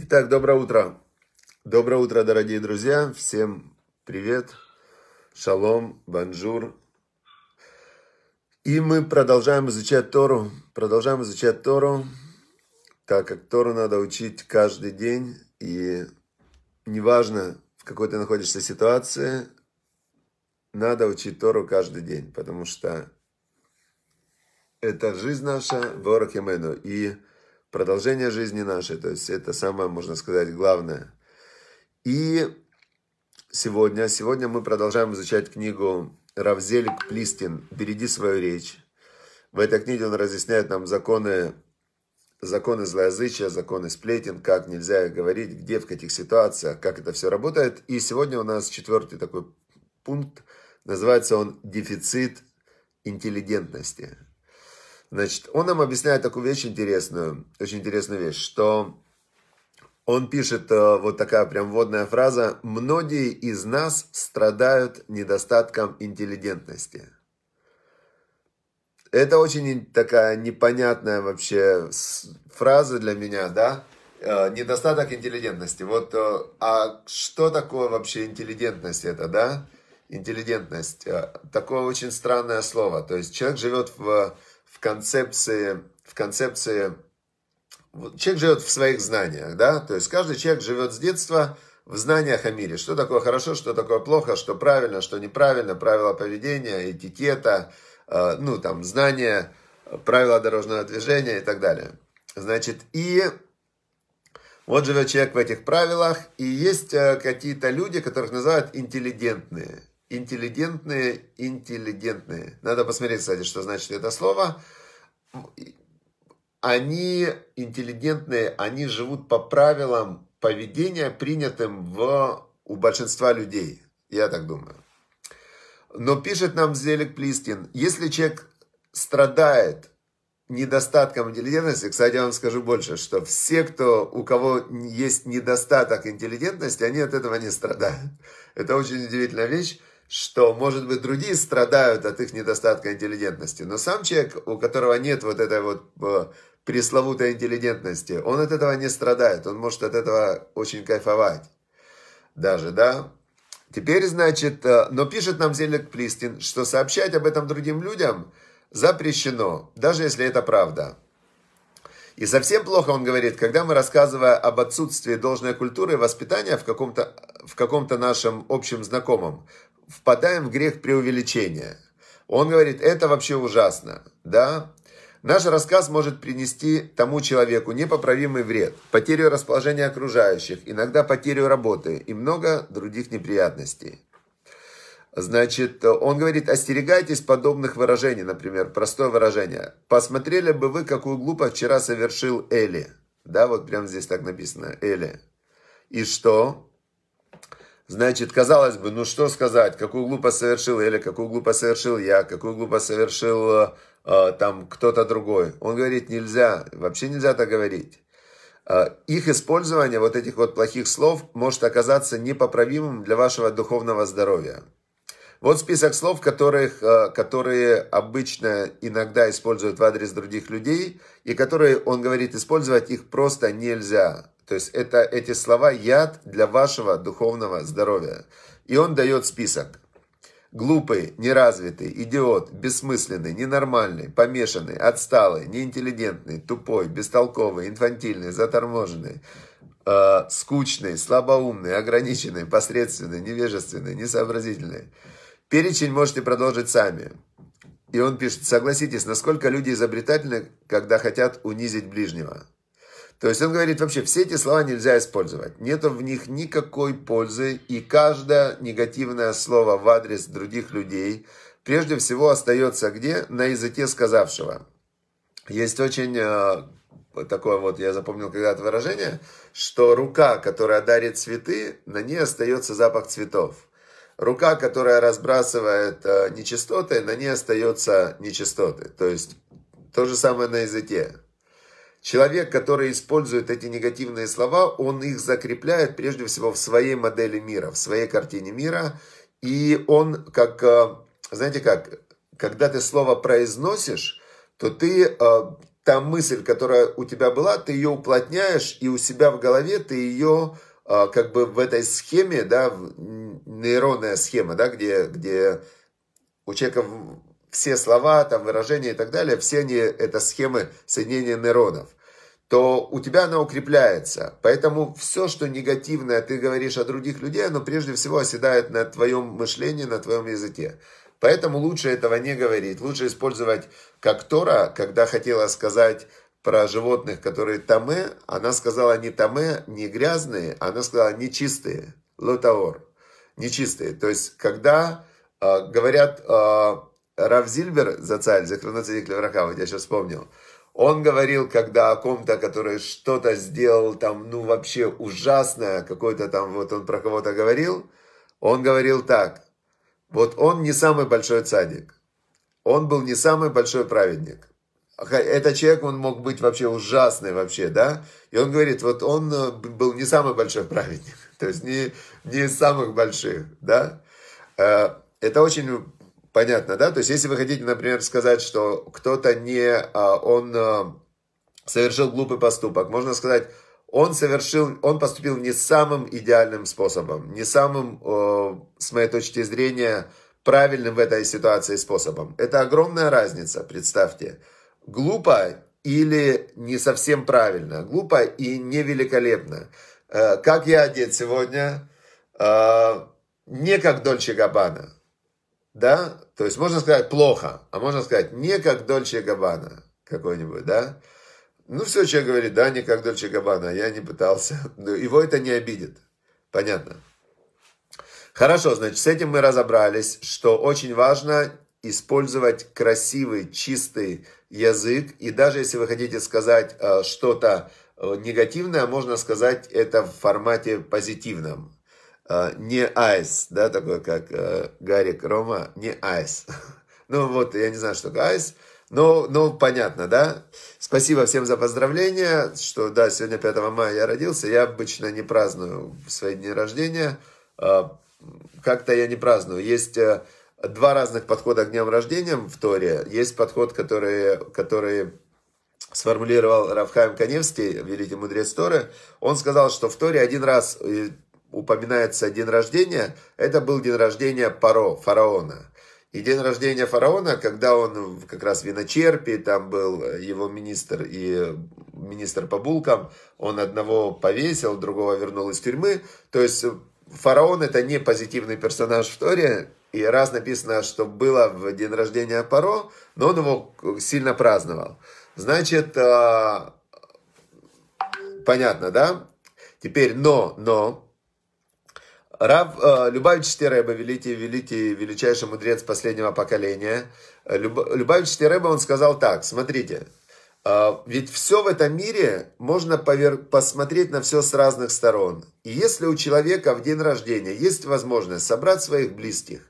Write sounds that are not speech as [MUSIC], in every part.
Итак, доброе утро. Доброе утро, дорогие друзья. Всем привет. Шалом, банжур. И мы продолжаем изучать Тору. Продолжаем изучать Тору, так как Тору надо учить каждый день. И неважно, в какой ты находишься ситуации, надо учить Тору каждый день, потому что это жизнь наша, ворох и продолжение жизни нашей. То есть это самое, можно сказать, главное. И сегодня, сегодня мы продолжаем изучать книгу Равзелик Плистин «Береги свою речь». В этой книге он разъясняет нам законы, законы злоязычия, законы сплетен, как нельзя говорить, где, в каких ситуациях, как это все работает. И сегодня у нас четвертый такой пункт, называется он «Дефицит интеллигентности». Значит, он нам объясняет такую вещь интересную, очень интересную вещь, что он пишет э, вот такая прям вводная фраза. Многие из нас страдают недостатком интеллигентности. Это очень такая непонятная вообще фраза для меня, да? Э, недостаток интеллигентности. Вот, э, а что такое вообще интеллигентность это, да? Интеллигентность. Такое очень странное слово. То есть человек живет в в концепции, в концепции, человек живет в своих знаниях, да, то есть каждый человек живет с детства в знаниях о мире, что такое хорошо, что такое плохо, что правильно, что неправильно, правила поведения, этикета, э, ну, там, знания, правила дорожного движения и так далее. Значит, и вот живет человек в этих правилах, и есть э, какие-то люди, которых называют интеллигентные интеллигентные, интеллигентные. Надо посмотреть, кстати, что значит это слово. Они интеллигентные, они живут по правилам поведения, принятым в, у большинства людей. Я так думаю. Но пишет нам Зелик Плистин, если человек страдает недостатком интеллигентности, кстати, я вам скажу больше, что все, кто, у кого есть недостаток интеллигентности, они от этого не страдают. Это очень удивительная вещь что, может быть, другие страдают от их недостатка интеллигентности, но сам человек, у которого нет вот этой вот э, пресловутой интеллигентности, он от этого не страдает, он может от этого очень кайфовать даже, да. Теперь, значит, э, но пишет нам Зелик Плистин, что сообщать об этом другим людям запрещено, даже если это правда. И совсем плохо, он говорит, когда мы, рассказывая об отсутствии должной культуры и воспитания в каком-то в каком-то нашем общем знакомом, впадаем в грех преувеличения. Он говорит, это вообще ужасно, да? Наш рассказ может принести тому человеку непоправимый вред, потерю расположения окружающих, иногда потерю работы и много других неприятностей. Значит, он говорит, остерегайтесь подобных выражений, например, простое выражение. Посмотрели бы вы, какую глупость вчера совершил Эли. Да, вот прямо здесь так написано, Эли. И что? Значит, казалось бы, ну что сказать, какую глупость совершил или какую глупость совершил я, какую глупость совершил э, там кто-то другой. Он говорит, нельзя, вообще нельзя так говорить. Э, их использование вот этих вот плохих слов может оказаться непоправимым для вашего духовного здоровья. Вот список слов, которых, э, которые обычно иногда используют в адрес других людей, и которые, он говорит, использовать их просто нельзя. То есть это, эти слова яд для вашего духовного здоровья. И он дает список. Глупый, неразвитый, идиот, бессмысленный, ненормальный, помешанный, отсталый, неинтеллигентный, тупой, бестолковый, инфантильный, заторможенный, э, скучный, слабоумный, ограниченный, посредственный, невежественный, несообразительный. Перечень можете продолжить сами. И он пишет, согласитесь, насколько люди изобретательны, когда хотят унизить ближнего. То есть он говорит, вообще все эти слова нельзя использовать. Нету в них никакой пользы. И каждое негативное слово в адрес других людей прежде всего остается где? На языке сказавшего. Есть очень э, такое вот, я запомнил когда-то выражение, что рука, которая дарит цветы, на ней остается запах цветов. Рука, которая разбрасывает э, нечистоты, на ней остается нечистоты. То есть то же самое на языке. Человек, который использует эти негативные слова, он их закрепляет прежде всего в своей модели мира, в своей картине мира. И он как, э, знаете как, когда ты слово произносишь, то ты, э, та мысль, которая у тебя была, ты ее уплотняешь, и у себя в голове ты ее а, как бы в этой схеме, да, нейронная схема, да, где, где у человека все слова, там, выражения и так далее, все они, это схемы соединения нейронов, то у тебя она укрепляется. Поэтому все, что негативное ты говоришь о других людей, оно прежде всего оседает на твоем мышлении, на твоем языке. Поэтому лучше этого не говорить. Лучше использовать как Тора, когда хотела сказать про животных, которые тамы, она сказала не тамы, не грязные, она сказала нечистые, лотаор, нечистые. То есть, когда э, говорят, э, Рав Зильбер, за царь, за хроноцедик Левраха, вот я сейчас вспомнил, он говорил, когда о ком-то, который что-то сделал там, ну, вообще ужасное, какой-то там, вот он про кого-то говорил, он говорил так, вот он не самый большой цадик, он был не самый большой праведник, этот человек, он мог быть вообще ужасный вообще, да? И он говорит, вот он э, был не самый большой праведник, [LAUGHS] то есть не, не из самых больших, да? Э, это очень понятно, да? То есть если вы хотите, например, сказать, что кто-то не, а, он э, совершил глупый поступок, можно сказать, он совершил, он поступил не самым идеальным способом, не самым, с моей точки зрения, правильным в этой ситуации способом. Это огромная разница, представьте глупо или не совсем правильно, глупо и невеликолепно. Э, как я одет сегодня? Э, не как Дольче Габана. Да? То есть можно сказать плохо, а можно сказать не как Дольче Габана какой-нибудь, да? Ну, все, человек говорит, да, не как Дольче Габана, я не пытался. [LAUGHS] Его это не обидит. Понятно. Хорошо, значит, с этим мы разобрались, что очень важно использовать красивый, чистый язык. И даже если вы хотите сказать э, что-то э, негативное, можно сказать это в формате позитивном. Э, не айс, да, такой как Гарик Рома, не айс. [LAUGHS] Ну вот, я не знаю, что такое айс. Ну, ну, понятно, да? Спасибо всем за поздравления, что, да, сегодня 5 мая я родился. Я обычно не праздную свои дни рождения. Как-то я не праздную. Есть два разных подхода к дням рождения в Торе. Есть подход, который, который сформулировал Равхайм Каневский, великий мудрец Торы. Он сказал, что в Торе один раз э, упоминается день рождения. Это был день рождения Паро, фараона. И день рождения фараона, когда он как раз виночерпи, там был его министр и министр по булкам, он одного повесил, другого вернул из тюрьмы. То есть фараон это не позитивный персонаж в Торе, и раз написано, что было в день рождения Паро, но он его сильно праздновал. Значит, а, понятно, да? Теперь, но, но, Рав э, Любавич Тереба, великий, великий, величайший мудрец последнего поколения, Люб, Любавич Тереба, он сказал так, смотрите, э, ведь все в этом мире можно повер... посмотреть на все с разных сторон. И если у человека в день рождения есть возможность собрать своих близких,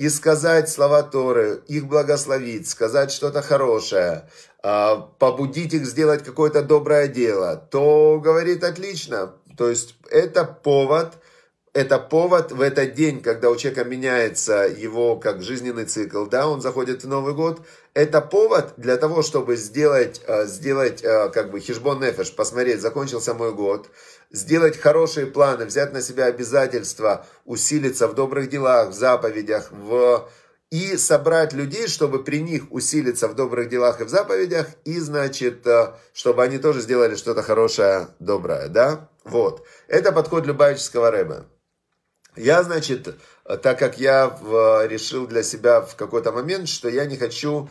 и сказать слова Торы, их благословить, сказать что-то хорошее, а, побудить их сделать какое-то доброе дело, то говорит отлично. То есть это повод, это повод в этот день, когда у человека меняется его как жизненный цикл, да, он заходит в Новый год, это повод для того, чтобы сделать, а, сделать а, как бы хижбон нефеш, посмотреть, закончился мой год, сделать хорошие планы, взять на себя обязательства, усилиться в добрых делах, в заповедях, в... и собрать людей, чтобы при них усилиться в добрых делах и в заповедях, и, значит, э, чтобы они тоже сделали что-то хорошее, доброе, да? Вот. Это подход Любавического рэба. Я, значит, так как я решил для себя в какой-то момент, что я не хочу,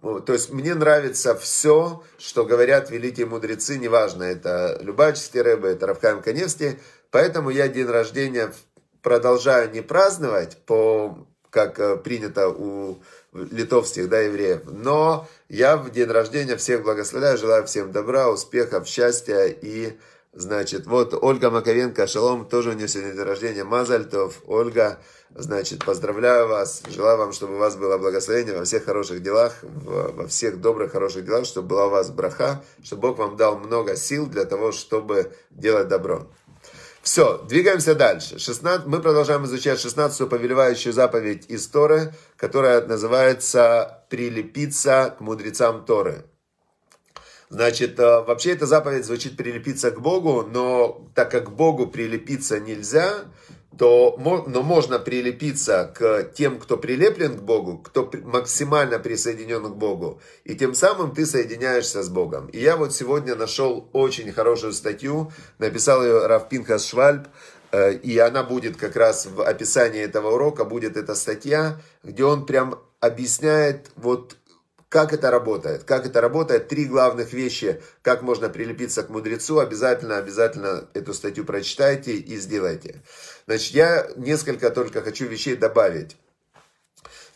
то есть мне нравится все, что говорят великие мудрецы, неважно, это Любавический Рэбе, это Равхайм Каневский, поэтому я день рождения продолжаю не праздновать, по, как э, принято у литовских да, евреев, но я в день рождения всех благословляю, желаю всем добра, успехов, счастья и Значит, вот Ольга Маковенко, шалом, тоже у нее сегодня день рождения, Мазальтов, Ольга, значит, поздравляю вас, желаю вам, чтобы у вас было благословение во всех хороших делах, во всех добрых, хороших делах, чтобы была у вас браха, чтобы Бог вам дал много сил для того, чтобы делать добро. Все, двигаемся дальше. 16, мы продолжаем изучать 16-ю повелевающую заповедь из Торы, которая называется «Прилепиться к мудрецам Торы». Значит, э, вообще эта заповедь звучит прилепиться к Богу, но так как к Богу прилепиться нельзя, то но можно прилепиться к тем, кто прилеплен к Богу, кто максимально присоединен к Богу, и тем самым ты соединяешься с Богом. И я вот сегодня нашел очень хорошую статью, написал ее Раф Пинхас Швальб, э, и она будет как раз в описании этого урока, будет эта статья, где он прям объясняет вот как это работает? Как это работает? Три главных вещи, как можно прилепиться к мудрецу. Обязательно, обязательно эту статью прочитайте и сделайте. Значит, я несколько только хочу вещей добавить.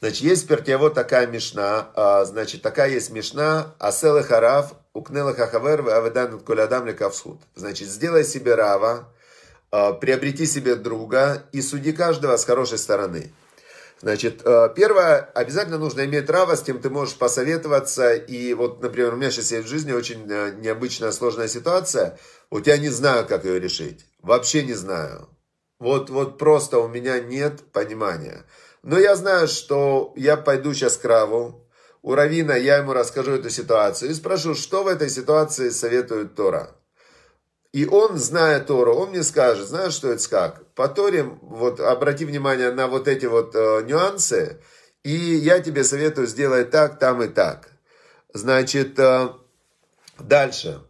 Значит, есть в вот такая мешна, а, значит, такая есть мешна, асел харав, укнела хахавер, аведан кулядам лекавсхуд. Значит, сделай себе рава, а, приобрети себе друга и суди каждого с хорошей стороны. Значит, э, первое, обязательно нужно иметь право, с кем ты можешь посоветоваться. И вот, например, у меня сейчас есть в жизни очень э, необычная, сложная ситуация. Вот я не знаю, как ее решить. Вообще не знаю. Вот, вот просто у меня нет понимания. Но я знаю, что я пойду сейчас к Раву. У Равина я ему расскажу эту ситуацию и спрошу, что в этой ситуации советует Тора. И он, зная Тору, он мне скажет, знаешь, что это как? По Торе, вот обрати внимание на вот эти вот э, нюансы, и я тебе советую сделать так, там и так. Значит, э, дальше.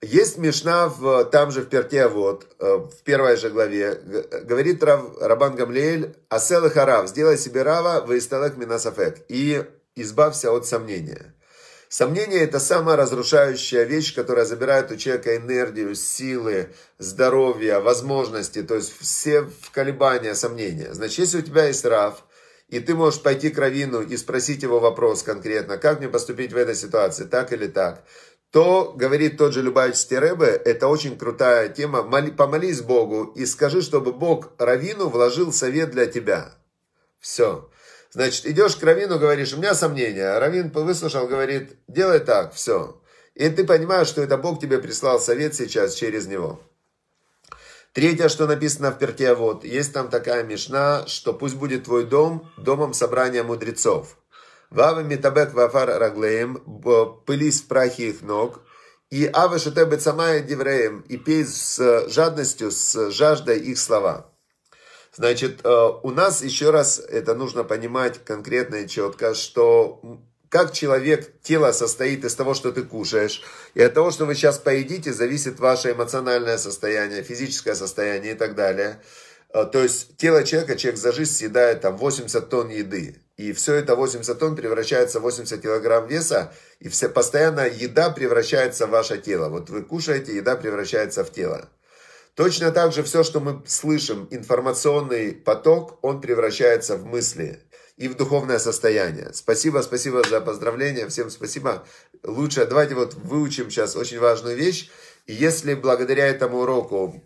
Есть Мишна в, там же в Перте, вот, э, в первой же главе, говорит Рав, Рабан Гамлеэль, «Асел и сделай себе рава, выисталек минасафек, и избавься от сомнения». Сомнение – это самая разрушающая вещь, которая забирает у человека энергию, силы, здоровье, возможности, то есть все колебания, сомнения. Значит, если у тебя есть рав, и ты можешь пойти к равину и спросить его вопрос конкретно, как мне поступить в этой ситуации, так или так, то, говорит тот же Любавичский Рэбе, это очень крутая тема, помолись Богу и скажи, чтобы Бог равину вложил совет для тебя. Все. Значит, идешь к Равину, говоришь, у меня сомнения. Равин выслушал, говорит, делай так, все. И ты понимаешь, что это Бог тебе прислал совет сейчас через него. Третье, что написано в перте, вот, есть там такая мешна, что пусть будет твой дом домом собрания мудрецов. Вава митабек вафар раглеем, пылись в прахе их ног, и ава шатебет самая девреем, и пей с жадностью, с жаждой их слова. Значит, э, у нас еще раз это нужно понимать конкретно и четко, что как человек, тело состоит из того, что ты кушаешь, и от того, что вы сейчас поедите, зависит ваше эмоциональное состояние, физическое состояние и так далее. Э, то есть тело человека, человек за жизнь съедает там 80 тонн еды. И все это 80 тонн превращается в 80 килограмм веса, и все, постоянно еда превращается в ваше тело. Вот вы кушаете, еда превращается в тело. Точно так же все, что мы слышим, информационный поток, он превращается в мысли и в духовное состояние. Спасибо, спасибо за поздравления, всем спасибо. Лучше, давайте вот выучим сейчас очень важную вещь. И если благодаря этому уроку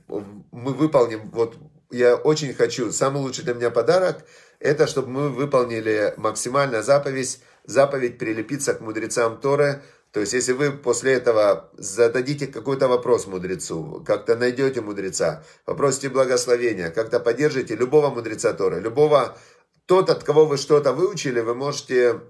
мы выполним, вот я очень хочу, самый лучший для меня подарок, это чтобы мы выполнили максимально заповедь, заповедь прилепиться к мудрецам Торы, то есть, если вы после этого зададите какой-то вопрос мудрецу, как-то найдете мудреца, попросите благословения, как-то поддержите любого мудреца Торы, любого, тот, от кого вы что-то выучили, вы можете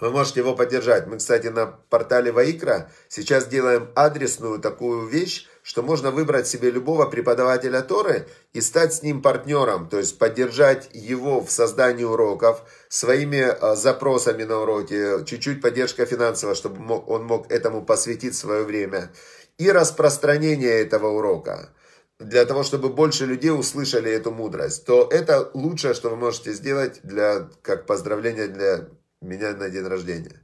вы можете его поддержать. Мы, кстати, на портале Ваикра сейчас делаем адресную такую вещь, что можно выбрать себе любого преподавателя Торы и стать с ним партнером, то есть поддержать его в создании уроков своими а, запросами на уроке, чуть-чуть поддержка финансовая, чтобы он мог этому посвятить свое время, и распространение этого урока для того, чтобы больше людей услышали эту мудрость, то это лучшее, что вы можете сделать для, как поздравление для меня на день рождения.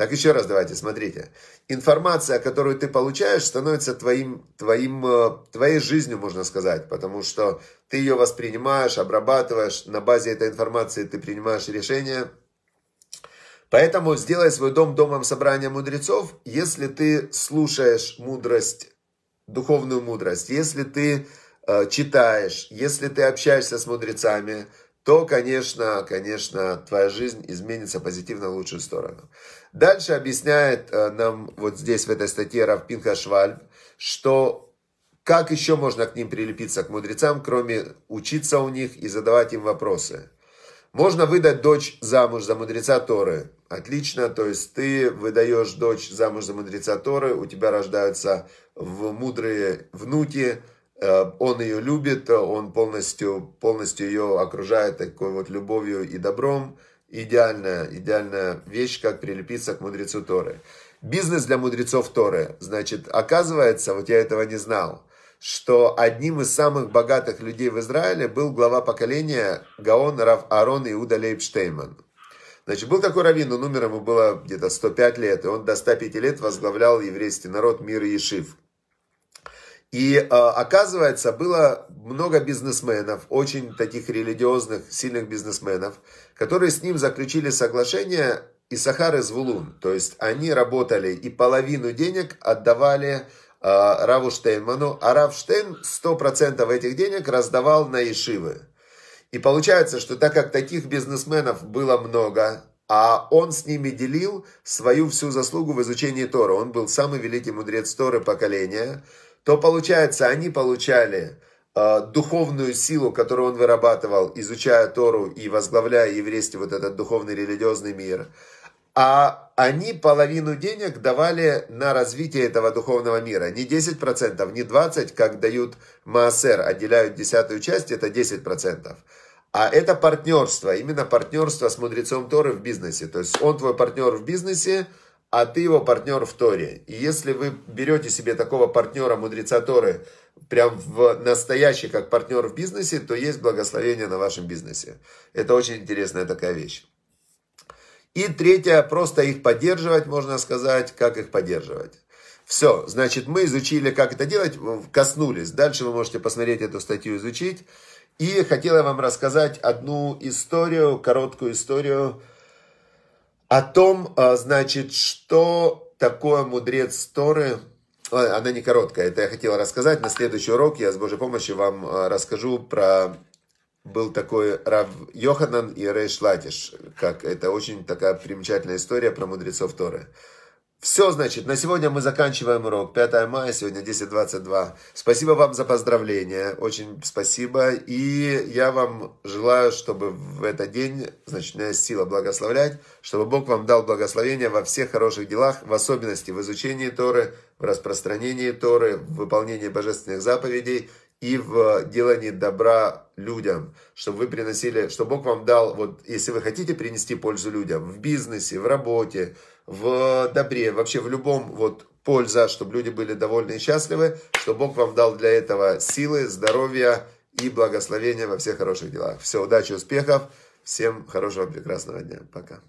Так, еще раз давайте, смотрите. Информация, которую ты получаешь, становится твоим, твоим, э, твоей жизнью, можно сказать, потому что ты ее воспринимаешь, обрабатываешь, на базе этой информации ты принимаешь решения. Поэтому сделай свой дом домом собрания мудрецов, если ты слушаешь мудрость, духовную мудрость, если ты э, читаешь, если ты общаешься с мудрецами, то, конечно, конечно, твоя жизнь изменится позитивно в лучшую сторону. Дальше объясняет э, нам вот здесь в этой статье Рав Пинха Швальб, что как еще можно к ним прилепиться, к мудрецам, кроме учиться у них и задавать им вопросы. Можно выдать дочь замуж за мудреца Торы. Отлично, то есть ты выдаешь дочь замуж за мудреца Торы, у тебя рождаются в мудрые внуки, он ее любит, он полностью, полностью ее окружает такой вот любовью и добром. Идеальная, идеальная вещь, как прилепиться к мудрецу Торы. Бизнес для мудрецов Торы. Значит, оказывается, вот я этого не знал, что одним из самых богатых людей в Израиле был глава поколения Гаон Рав Арон Иуда Лейбштейман. Значит, был такой раввин, он умер, ему было где-то 105 лет, и он до 105 лет возглавлял еврейский народ мир Ешив. И э, оказывается, было много бизнесменов, очень таких религиозных, сильных бизнесменов, которые с ним заключили соглашение Исахар и Звулун. То есть они работали и половину денег отдавали э, Раву Штейнману, а Рав Штейн 100% этих денег раздавал на Ишивы. И получается, что так как таких бизнесменов было много, а он с ними делил свою всю заслугу в изучении Тора, он был самый великий мудрец Торы поколения, то получается, они получали э, духовную силу, которую он вырабатывал, изучая Тору и возглавляя еврейский вот этот духовный религиозный мир. А они половину денег давали на развитие этого духовного мира. Не 10%, не 20%, как дают Маасер, отделяют десятую часть, это 10%. А это партнерство, именно партнерство с мудрецом Торы в бизнесе. То есть он твой партнер в бизнесе, а ты его партнер в Торе. И если вы берете себе такого партнера, мудреца Торы, прям в настоящий, как партнер в бизнесе, то есть благословение на вашем бизнесе. Это очень интересная такая вещь. И третье, просто их поддерживать, можно сказать, как их поддерживать. Все, значит, мы изучили, как это делать, коснулись. Дальше вы можете посмотреть эту статью, изучить. И хотел я вам рассказать одну историю, короткую историю о том, а, значит, что такое мудрец Торы. Она не короткая, это я хотел рассказать. На следующий урок я с Божьей помощью вам а, расскажу про... Был такой Рав Йоханан и Рейш Латиш. Как, это очень такая примечательная история про мудрецов Торы. Все, значит, на сегодня мы заканчиваем урок. 5 мая, сегодня 10.22. Спасибо вам за поздравления, очень спасибо. И я вам желаю, чтобы в этот день, значит, у меня есть сила благословлять, чтобы Бог вам дал благословение во всех хороших делах, в особенности в изучении Торы, в распространении Торы, в выполнении божественных заповедей и в делании добра людям, чтобы вы приносили, чтобы Бог вам дал, вот если вы хотите принести пользу людям в бизнесе, в работе, в добре, вообще в любом вот польза, чтобы люди были довольны и счастливы, чтобы Бог вам дал для этого силы, здоровья и благословения во всех хороших делах. Все, удачи, успехов, всем хорошего, прекрасного дня. Пока.